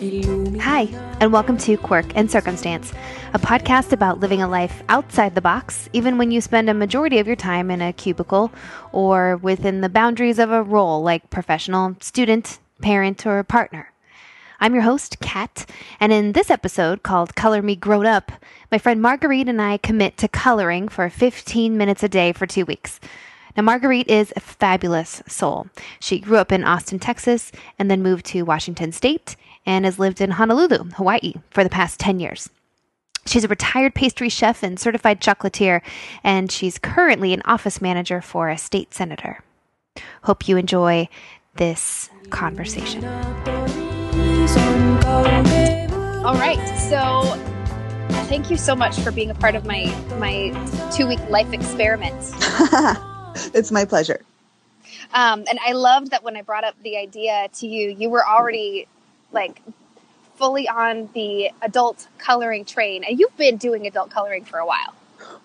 Hi, and welcome to Quirk and Circumstance, a podcast about living a life outside the box, even when you spend a majority of your time in a cubicle or within the boundaries of a role like professional, student, parent, or partner. I'm your host, Kat, and in this episode called Color Me Grown Up, my friend Marguerite and I commit to coloring for 15 minutes a day for two weeks. Now, Marguerite is a fabulous soul. She grew up in Austin, Texas, and then moved to Washington State and has lived in Honolulu, Hawaii for the past 10 years. She's a retired pastry chef and certified chocolatier, and she's currently an office manager for a state senator. Hope you enjoy this conversation. All right. So thank you so much for being a part of my my two week life experiment. it's my pleasure. Um, and I loved that when I brought up the idea to you, you were already like fully on the adult coloring train, and you've been doing adult coloring for a while.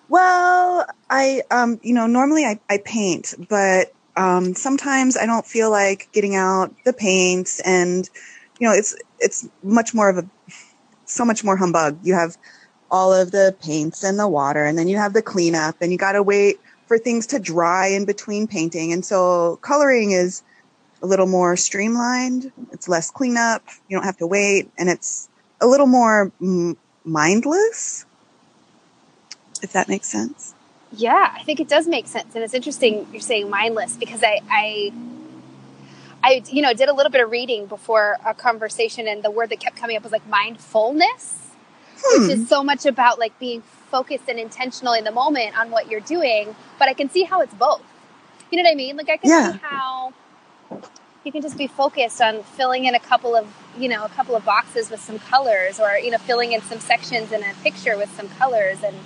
Well, I, um, you know, normally I, I paint, but um, sometimes I don't feel like getting out the paints, and you know, it's it's much more of a so much more humbug. You have all of the paints and the water, and then you have the cleanup, and you got to wait for things to dry in between painting. And so coloring is a little more streamlined. It's less cleanup. You don't have to wait and it's a little more m- mindless. If that makes sense. Yeah, I think it does make sense. And it's interesting you're saying mindless because I, I, I, you know, did a little bit of reading before a conversation and the word that kept coming up was like mindfulness, hmm. which is so much about like being focused and intentional in the moment on what you're doing, but I can see how it's both. You know what I mean? Like I can yeah. see how you can just be focused on filling in a couple of, you know, a couple of boxes with some colors or, you know, filling in some sections in a picture with some colors and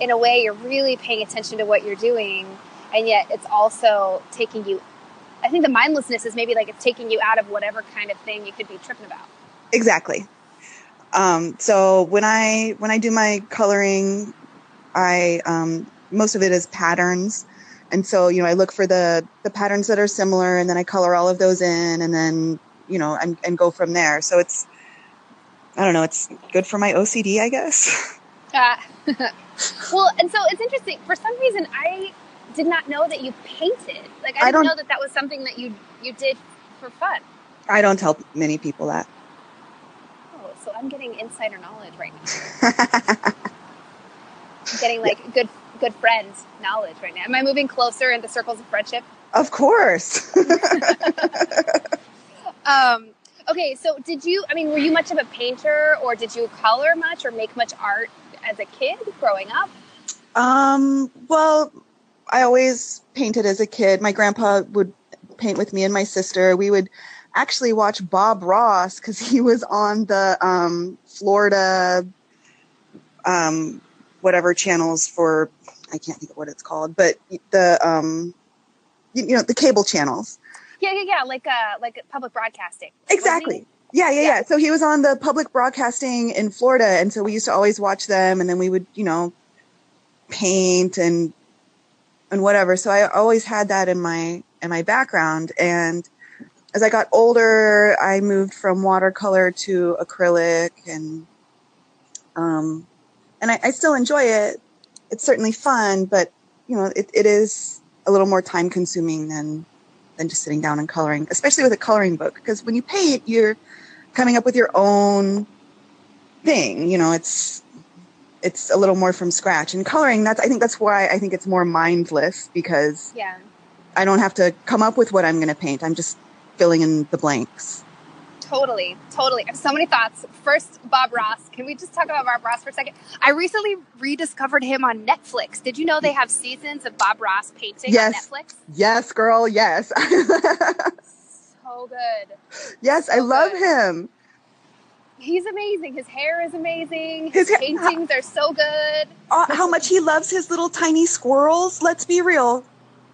in a way you're really paying attention to what you're doing and yet it's also taking you I think the mindlessness is maybe like it's taking you out of whatever kind of thing you could be tripping about. Exactly. Um, so when I when I do my coloring, I um, most of it is patterns, and so you know I look for the the patterns that are similar, and then I color all of those in, and then you know and, and go from there. So it's I don't know, it's good for my OCD, I guess. Uh, well, and so it's interesting. For some reason, I did not know that you painted. Like I, I didn't know that that was something that you you did for fun. I don't tell many people that oh so I'm getting insider knowledge right now. I'm getting like good good friend knowledge right now. Am I moving closer in the circles of friendship? Of course. um, okay, so did you? I mean, were you much of a painter, or did you color much, or make much art as a kid growing up? Um, well, I always painted as a kid. My grandpa would paint with me and my sister. We would actually watch Bob Ross because he was on the um, Florida, um, whatever channels for, I can't think of what it's called, but the, um, you, you know, the cable channels. Yeah, yeah, yeah, like uh, like public broadcasting. Exactly. Yeah, yeah, yeah, yeah. So he was on the public broadcasting in Florida, and so we used to always watch them, and then we would, you know, paint and and whatever. So I always had that in my in my background, and as I got older, I moved from watercolor to acrylic and, um, and I, I, still enjoy it. It's certainly fun, but you know, it, it is a little more time consuming than, than just sitting down and coloring, especially with a coloring book. Because when you paint, you're coming up with your own thing. You know, it's, it's a little more from scratch and coloring. That's, I think that's why I think it's more mindless because yeah. I don't have to come up with what I'm going to paint. I'm just filling in the blanks. Totally, totally. I have so many thoughts. First, Bob Ross. Can we just talk about Bob Ross for a second? I recently rediscovered him on Netflix. Did you know they have seasons of Bob Ross painting yes. on Netflix? Yes, girl. Yes. so good. Yes, so I love good. him. He's amazing. His hair is amazing. His, his paintings are so good. Uh, how much he loves his little tiny squirrels. Let's be real.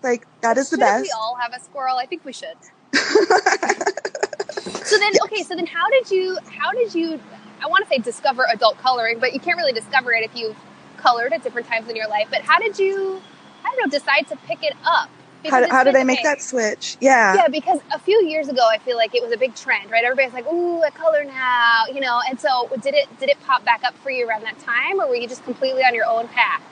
Like that is the should best. We all have a squirrel. I think we should. so then, okay, so then how did you, how did you, I want to say discover adult coloring, but you can't really discover it if you've colored at different times in your life. But how did you, I don't know, decide to pick it up? How, Because how did I make that switch? Yeah. Yeah, because a few years ago, I feel like it was a big trend, right? Everybody's like, "Ooh, a color now," you know. And so, did it did it pop back up for you around that time, or were you just completely on your own path?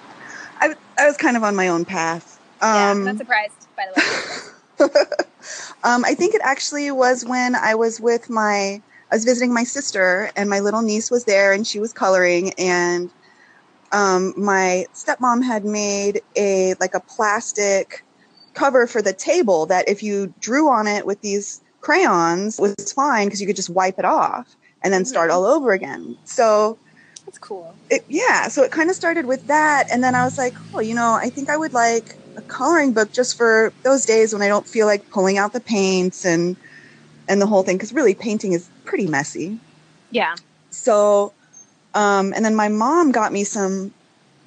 I, I was kind of on my own path. yeah, Um, I'm not surprised, by the way. um, I think it actually was when I was with my, I was visiting my sister, and my little niece was there, and she was coloring, and um, my stepmom had made a like a plastic cover for the table that if you drew on it with these crayons was fine because you could just wipe it off and then start Mhm. all over again. So That's cool. it, yeah, so it kind of started with that, and then I was like, oh, you know, I think I would like a coloring book just for those days when I don't feel like pulling out the paints and and the whole thing, because really painting is pretty messy. Yeah. So, um, and then my mom got me some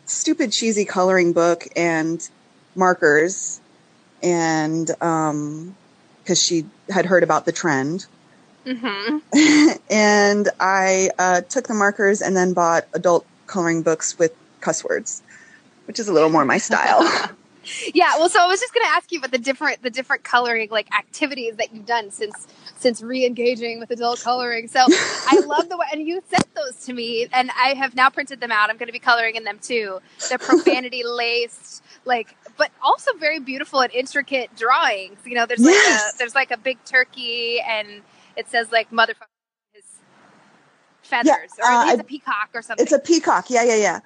stupid cheesy coloring book and markers, and um, because she had heard about the trend Mm-hmm. and I uh, took the markers and then bought adult coloring books with cuss words, which is a little more my style. Yeah. Well, so I was just going to ask you about the different the different coloring like activities that you've done since since re-engaging with adult coloring. So I love the way, and you sent those to me, and I have now printed them out. I'm going to be coloring in them too. The profanity laced, like, but also very beautiful and intricate drawings. You know, there's like Yes. a there's like a big turkey, and it says like motherfucker his feathers, Yeah, or it's a peacock or something. it's a peacock. Yeah, yeah, yeah.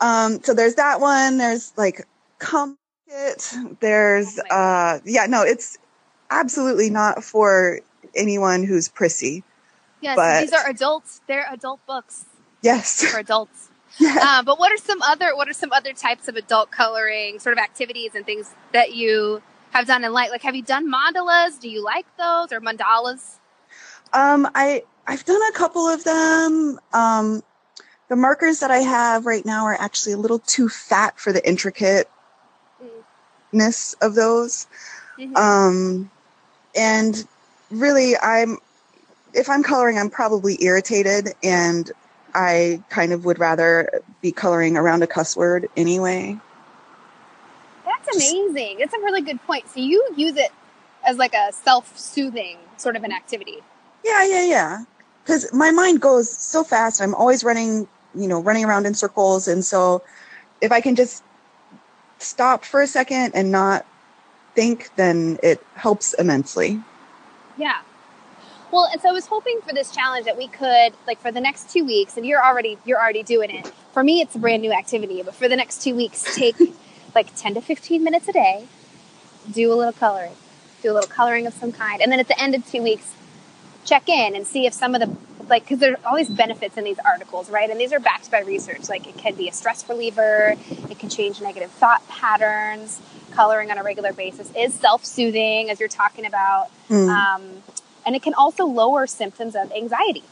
Um, so there's that one. There's like come it. There's Oh uh, yeah, no, it's absolutely not for anyone who's prissy. yes, but- these are adults. They're adult books Yes. for adults. yeah. um, but what are some other what are some other types of adult coloring sort of activities and things that you have done in light? Like, have you done mandalas? Do you like those or mandalas? Um, I I've done a couple of them. Um, the markers that I have right now are actually a little too fat for the intricateness of those. Mhm. Um, and really, I'm if I'm coloring, I'm probably irritated, and I kind of would rather be coloring around a cuss word anyway. That's amazing. That's a really good point. So you use it as like a self-soothing sort of an activity. Yeah, yeah, yeah. Because my mind goes so fast. I'm always running, you know, running around in circles. And so if I can just stop for a second and not think, then it helps immensely. Yeah. Well, and so I was hoping for this challenge that we could, like, for the next two weeks, and you're already you're already doing it. For me, it's a brand new activity, but for the next two weeks, take like ten to fifteen minutes a day, do a little coloring, do a little coloring of some kind, and then at the end of two weeks, check in and see if some of the like because there are always benefits in these articles, right? And these are backed by research. Like, it can be a stress reliever, it can change negative thought patterns. Coloring on a regular basis is self-soothing, as you're talking about Hmm. um, and it can also lower symptoms of anxiety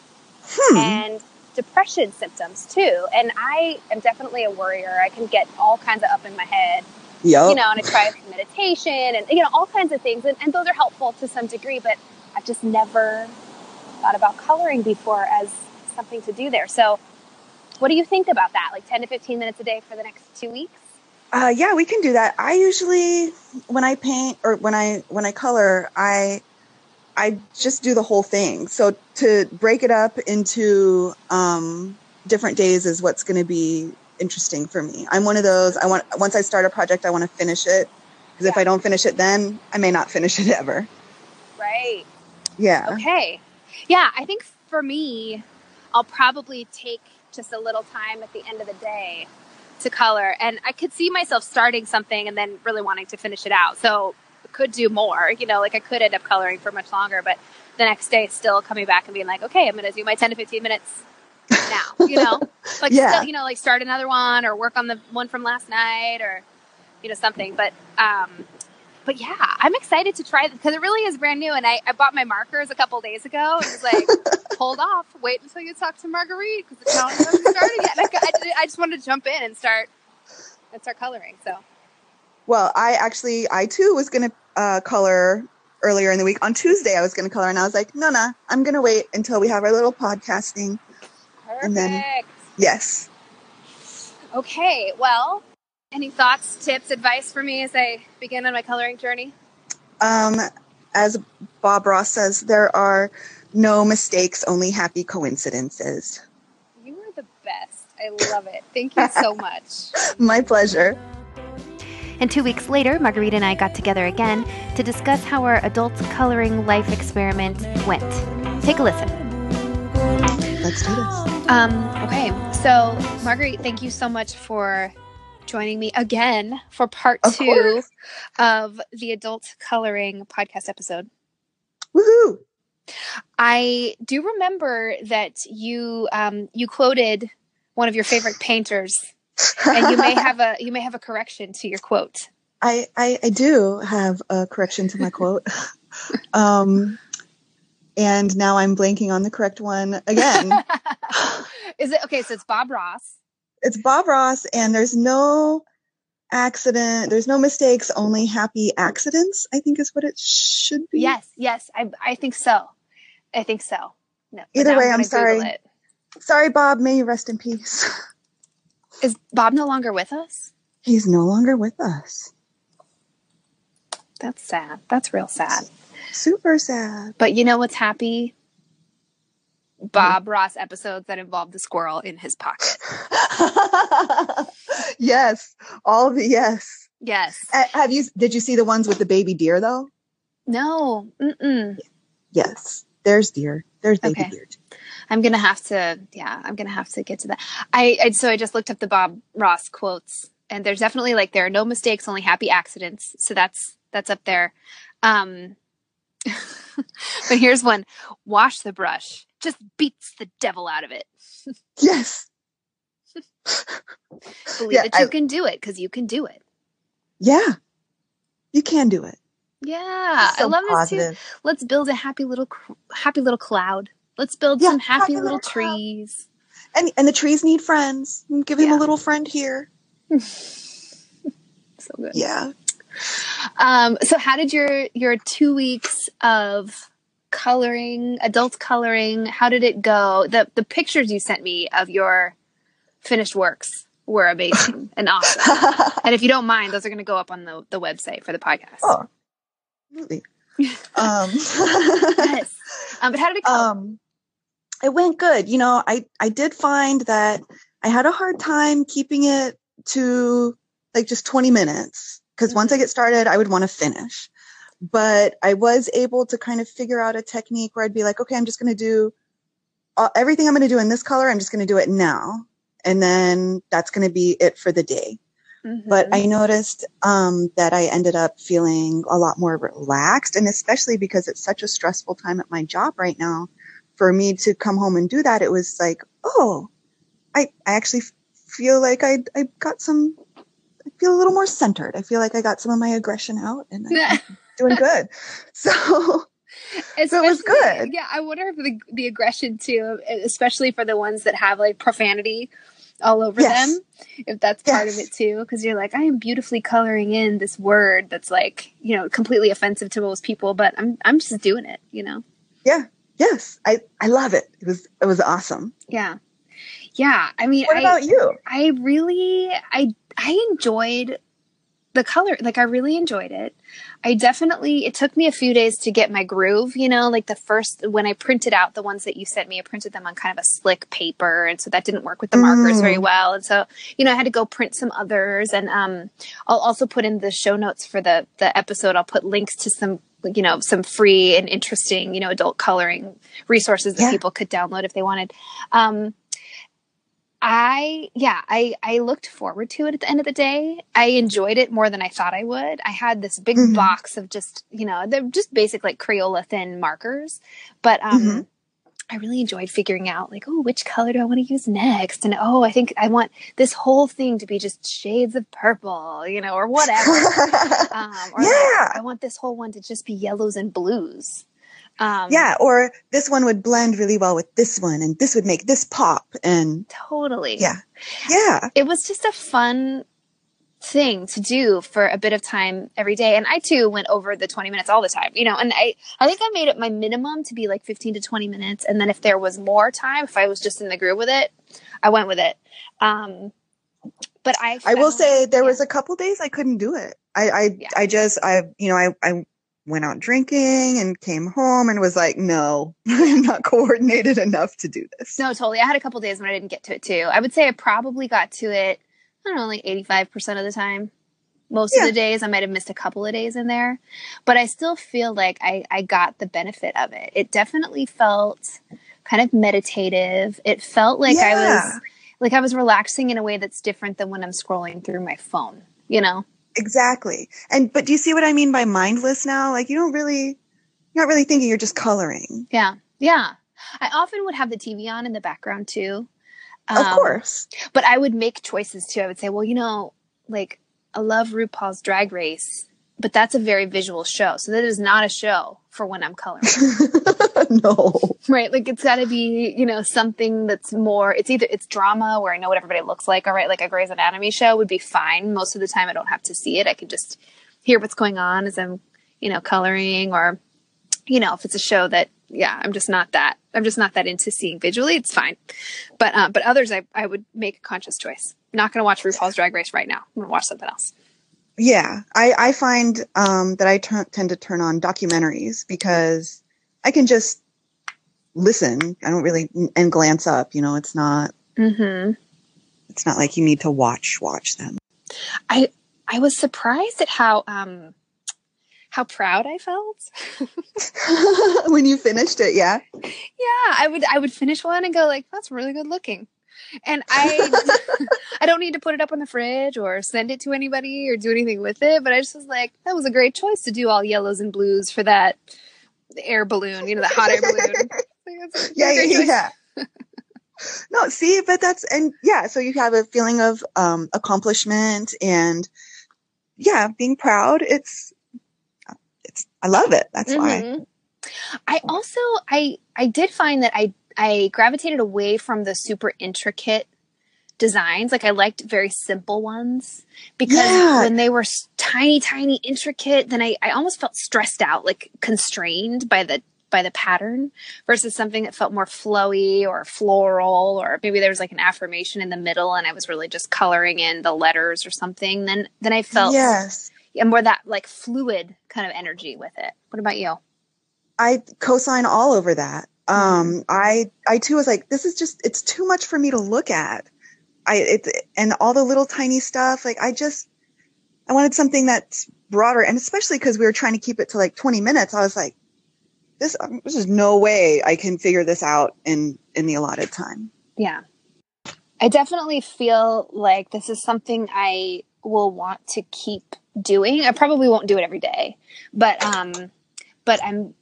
Hmm. and depression symptoms too. And I am definitely a worrier. I can get all kinds of up in my head, Yup. you know, and I try meditation and, you know, all kinds of things. And, and those are helpful to some degree, but I've just never thought about coloring before as something to do there. So, what do you think about that? Like 10 to 15 minutes a day for the next two weeks? Uh, yeah, we can do that. I usually, when I paint or when I when I color, I I just do the whole thing. So to break it up into um, different days is what's going to be interesting for me. I'm one of those. I want once I start a project, I want to finish it because if I don't finish it, then I may not finish it ever. Right. Yeah. Okay. Yeah, I think for me, I'll probably take just a little time at the end of the day to color. And I could see myself starting something and then really wanting to finish it out. So I could do more, you know, like I could end up coloring for much longer, but the next day still coming back and being like, okay, I'm going to do my 10 to 15 minutes now, you know, like, Yeah. still, you know, like start another one or work on the one from last night or, you know, something. But, um, but yeah, I'm excited to try it because it really is brand new. And I, I bought my markers a couple days ago and was like, hold off, wait until you talk to Marguerite because the challenge hasn't started yet. And I, I, I just wanted to jump in and start and start coloring. So Well, I actually, I too was going to uh, color earlier in the week. On Tuesday, I was going to color, and I was like, no, no, I'm going to wait until we have our little podcasting. perfect. And then- Yes. Okay, well, Any thoughts, tips, advice for me as I begin on my coloring journey? Um, as Bob Ross says, there are no mistakes, only happy coincidences. You are the best. I love it. Thank you so much. My pleasure. And two weeks later, Margarita and I got together again to discuss how our adult coloring life experiment went. Take a listen. Let's do this. Um, okay, so Marguerite, thank you so much for joining me again for part Of two course. of the adult coloring podcast episode. Woohoo! I do remember that you um, you quoted one of your favorite painters, and you may have a you may have a correction to your quote. I, I, I do have a correction to my quote. um, and now I'm blanking on the correct one again. Is it okay? So it's Bob Ross. It's Bob Ross, and there's no accident, there's no mistakes, only happy accidents, I think is what it should be. Yes, yes, I I think so. I think so. No, Either way, gonna I'm sorry. Sorry, Bob. May you rest in peace. Is Bob no longer with us? He's no longer with us. That's sad. That's real sad. Super sad. But you know what's happy? Bob Ross episodes that involve the squirrel in his pocket. yes, all the yes. Yes. Have you? Did you see the ones with the baby deer though? No. Mm-mm. Yes, there's deer. There's baby Okay. deer. too. I'm gonna have to. Yeah, I'm gonna have to get to that. I, I so I just looked up the Bob Ross quotes, and there's definitely like there are no mistakes, only happy accidents. So that's that's up there. Um, but here's one: wash the brush. Just beats the devil out of it. Yes. Believe Yeah, that you I- can do it because you can do it. Yeah. You can do it. Yeah, I So love this too. positive. Let's build a happy little happy little cloud. Let's build Yeah, some happy, happy little, little trees. And and the trees need friends. Give him Yeah. a little friend here. So good. Yeah. Um, so how did your your two weeks of coloring, adult coloring, how did it go? The the pictures you sent me of your finished works were amazing and awesome. And if you don't mind, those are going to go up on the, the website for the podcast. oh. Absolutely. um Yes. Um, but how did it go? um it went good you know i i did find that i had a hard time keeping it to like just 20 minutes because once i get started i would want to finish but i was able to kind of figure out a technique where i'd be like okay i'm just going to do uh, everything i'm going to do in this color i'm just going to do it now and then that's going to be it for the day but Mhm. I noticed um, that I ended up feeling a lot more relaxed, and especially because it's such a stressful time at my job right now. For me to come home and do that, it was like, oh, I, I actually feel like I, I got some, I feel a little more centered. I feel like I got some of my aggression out, and I'm doing good. So So it was good. Yeah, I wonder if the the aggression too, especially for the ones that have like profanity all over Yes. them, if that's part of it too. Because you're like, I am beautifully coloring in this word that's like, you know, completely offensive to most people, but I'm I'm just doing it, you know. Yeah. Yes, I, I love it. It was it was awesome. Yeah, yeah. I mean, What I, about you? I really I I enjoyed the color like I really enjoyed it. I definitely it took me a few days to get my groove, you know, like the first when I printed out the ones that you sent me, I printed them on kind of a slick paper and so that didn't work with the markers Mm. very well. And so, you know, I had to go print some others and um I'll also put in the show notes for the the episode. I'll put links to some you know, some free and interesting, you know, adult coloring resources that Yeah. people could download if they wanted. Um I yeah, I I looked forward to it at the end of the day. I enjoyed it more than I thought I would. I had this big Mhm. box of just, you know, they're just basic like Crayola thin markers, but um Mhm. I really enjoyed figuring out like, oh, which color do I want to use next? And oh, I think I want this whole thing to be just shades of purple, you know, or whatever. um, or like, Yeah. I want this whole one to just be yellows and blues. Um, yeah, or this one would blend really well with this one, and this would make this pop, and totally. yeah, yeah, it was just a fun thing to do for a bit of time every day and i too went over the 20 minutes all the time you know and i i think i made it my minimum to be like 15 to 20 minutes and then if there was more time if i was just in the groove with it i went with it um But I, I will say there yeah. was a couple days I couldn't do it. I, I, Yeah. I just, I, you know, I, I went out drinking and came home and was like, no, I'm not coordinated enough to do this. No, totally. I had a couple days when I didn't get to it too. I would say I probably got to it, I don't know, like 85% of the time. Most Yeah. of the days, I might have missed a couple of days in there, but I still feel like I, I got the benefit of it. It definitely felt kind of meditative. It felt like I was like I was relaxing in a way that's different than when I'm scrolling through my phone, you know? Exactly. And, but do you see what I mean by mindless now? Like you don't really, you're not really thinking, you're just coloring. Yeah. Yeah. I often would have the TV on in the background too. of Um, course. but I would make choices too. I would say, well, you know, like I love RuPaul's Drag Race, but that's a very visual show. So that is not a show for when I'm coloring, no. right? Like it's got to be, you know, something that's more. It's either it's drama where I know what everybody looks like. All right, like a Grey's Anatomy show would be fine. Most of the time, I don't have to see it. I can just hear what's going on as I'm, you know, coloring, or you know, if it's a show that, yeah, I'm just not that. I'm just not that into seeing visually. It's fine, but uh, but others, I I would make a conscious choice. not going to watch RuPaul's Drag Race right now. I'm going to watch something else. Yeah, I, I find um, that I t- tend to turn on documentaries because I can just listen. I don't really and glance up. You know, it's not Mm-hmm. it's not like you need to watch watch them. I I was surprised at how um how proud I felt. when you finished it, yeah. Yeah, I would I would finish one and go like, that's really good looking. And I I don't need to put it up on the fridge or send it to anybody or do anything with it, but I just was like, that was a great choice to do all yellows and blues for that air balloon, you know, the hot air balloon. Like, that's a yeah, yeah, yeah. no, see, but that's and yeah, so you have a feeling of um accomplishment and yeah, being proud. It's it's I love it. That's why. Mhm. I also I I did find that I I gravitated away from the super intricate designs. Like I liked very simple ones because Yeah. when they were tiny, tiny, intricate, then I I almost felt stressed out, like constrained by the by the pattern versus something that felt more flowy or floral or maybe there was like an affirmation in the middle and I was really just coloring in the letters or something then then I felt Yes. yeah, more that like fluid kind of energy with it. What about you? I co-sign all over that. Um, I, I too was like, this is just, it's too much for me to look at. I, and all the little tiny stuff, like I just, I wanted something that's broader and especially because we were trying to keep it to like 20 minutes. I was like, this, um, this is no way I can figure this out in, in the allotted time. Yeah. I definitely feel like this is something I will want to keep doing. I probably won't do it every day, but um but I'm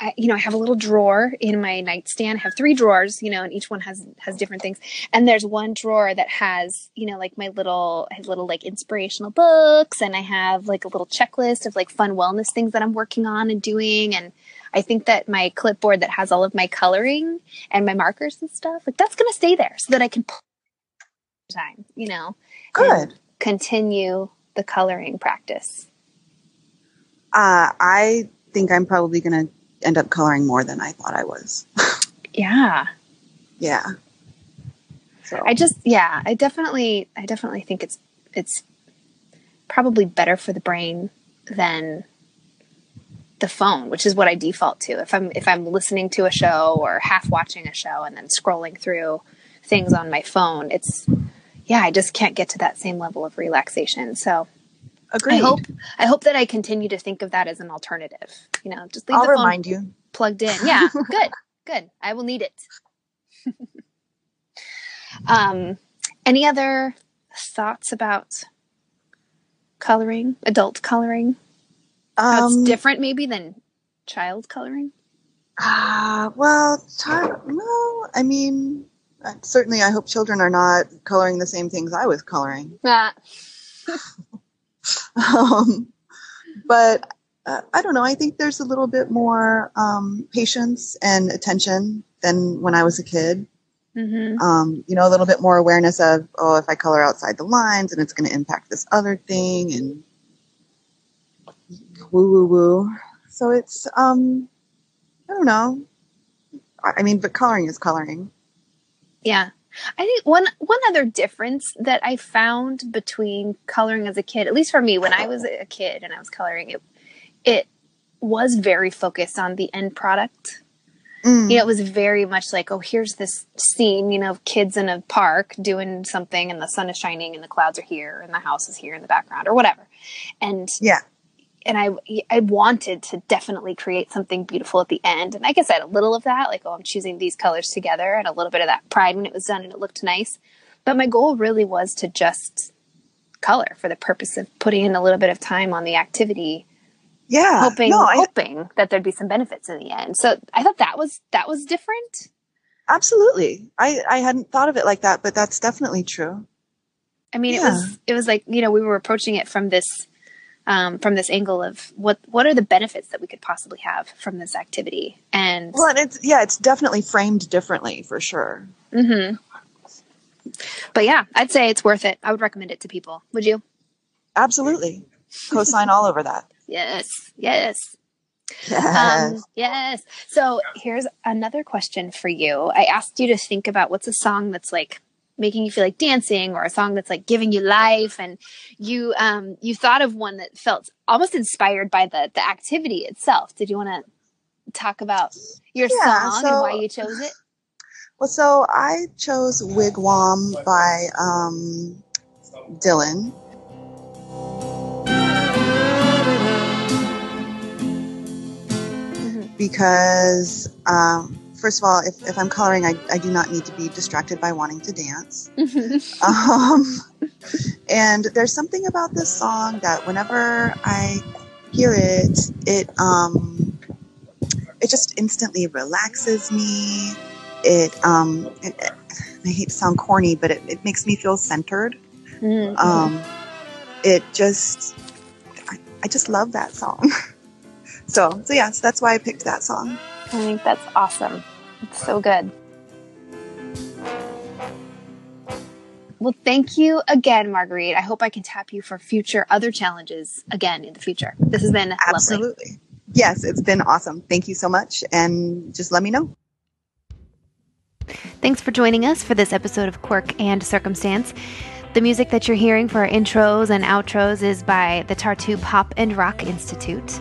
I, you know, I have a little drawer in my nightstand. I have three drawers, you know, and each one has has different things. And there's one drawer that has, you know, like my little little like inspirational books and I have like a little checklist of like fun wellness things that I'm working on and doing and I think that my clipboard that has all of my coloring and my markers and stuff, like that's going to stay there so that I can time, you know, good continue the coloring practice. Uh, I think I'm probably going to end up coloring more than I thought I was. Yeah. yeah. So I just yeah, I definitely I definitely think it's it's probably better for the brain than the phone, which is what I default to. If I'm if I'm listening to a show or half watching a show and then scrolling through things on my phone, it's yeah, I just can't get to that same level of relaxation. So agreed. I hope I hope that I continue to think of that as an alternative. You know, just leave I'll the phone remind you. plugged in. Yeah, good, good. I will need it. um, any other thoughts about coloring, adult coloring? It's Um, different maybe than child coloring? Ah, well, child, no, I mean, uh, certainly I hope children are not coloring the same things I was coloring. Ah, Um, but uh, I don't know. I think there's a little bit more um, patience and attention than when I was a kid. mhm. Um, you know, a little bit more awareness of, oh, if I color outside the lines and it's going to impact this other thing and woo woo woo. So it's, um, I don't know. I I mean, but coloring is coloring. Yeah, I think one one other difference that I found between coloring as a kid, at least for me, when I was a kid and I was coloring, it it was very focused on the end product. Mm. You know, it was very much like, oh, here's this scene, you know, of kids in a park doing something, and the sun is shining, and the clouds are here, and the house is here in the background, or whatever. And yeah, and I I wanted to definitely create something beautiful at the end. And I guess I had a little of that, like, oh, I'm choosing these colors together, and a little bit of that pride when it was done and it looked nice. But my goal really was to just color for the purpose of putting in a little bit of time on the activity. Yeah, hoping no, I, hoping that there'd be some benefits in the end. So I thought that was that was different. Absolutely, I I hadn't thought of it like that, but that's definitely true. I mean, yeah. it was it was like you know we were approaching it from this um, from this angle of what what are the benefits that we could possibly have from this activity? And well and it's yeah it's definitely framed differently for sure. Mm-hmm. but yeah i'd say it's worth it. I would recommend it to people. Would you? Absolutely. Co-sign all over that. Yes. Yes. Yes. Um, yes. So here's another question for you. I asked you to think about what's a song that's like making you feel like dancing or a song that's like giving you life. And you um you thought of one that felt almost inspired by the the activity itself. Did you want to talk about your yeah, song so, and why you chose it? Well so i chose wigwam by um dylan. Mm-hmm. because um first of all, if, if I'm coloring, I, I do not need to be distracted by wanting to dance. um, and there's something about this song that whenever I hear it, it um, it just instantly relaxes me. It, um, it, I hate to sound corny, but it, it makes me feel centered. Mm-hmm. Um, it just, I, I just love that song. so, so yeah, so that's why I picked that song. I think that's awesome. It's so good. Well, thank you again, Marguerite. I hope I can tap you for future other challenges again in the future. This has been absolutely. Lovely. Yes, it's been awesome. Thank you so much. And just let me know. Thanks for joining us for this episode of Quirk and Circumstance. The music that you're hearing for our intros and outros is by the Tartu Pop and Rock Institute.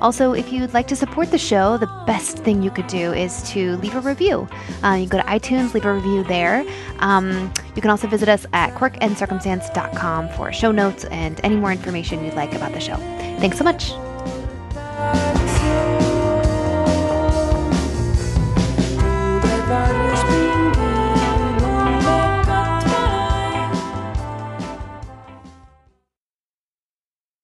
Also, if you'd like to support the show, the best thing you could do is to leave a review. Uh, you can go to iTunes, leave a review there. Um, you can also visit us at quirkandcircumstance.com for show notes and any more information you'd like about the show. Thanks so much.